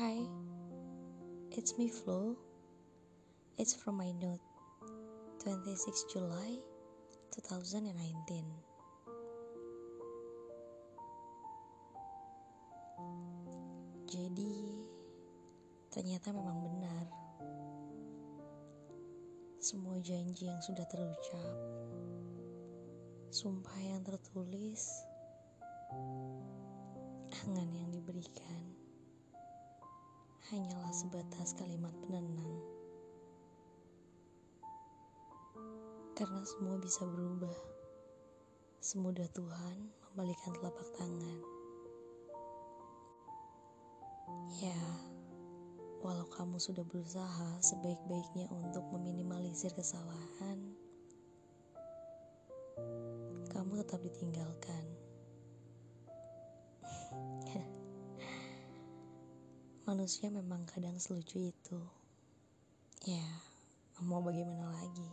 Hi, it's me Flo. It's from my note, 26 July 2019. Jadi, ternyata memang benar. Semua janji yang sudah terucap, sumpah yang tertulis, angan yang diberikan hanyalah sebatas kalimat penenang. Karena semua bisa berubah, semudah Tuhan membalikan telapak tangan. Ya, walau kamu sudah berusaha sebaik-baiknya untuk meminimalisir kesalahan, kamu tetap ditinggalkan. Manusia memang kadang selucu itu. Ya, mau bagaimana lagi?